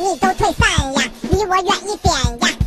你都退散呀离我远一点呀。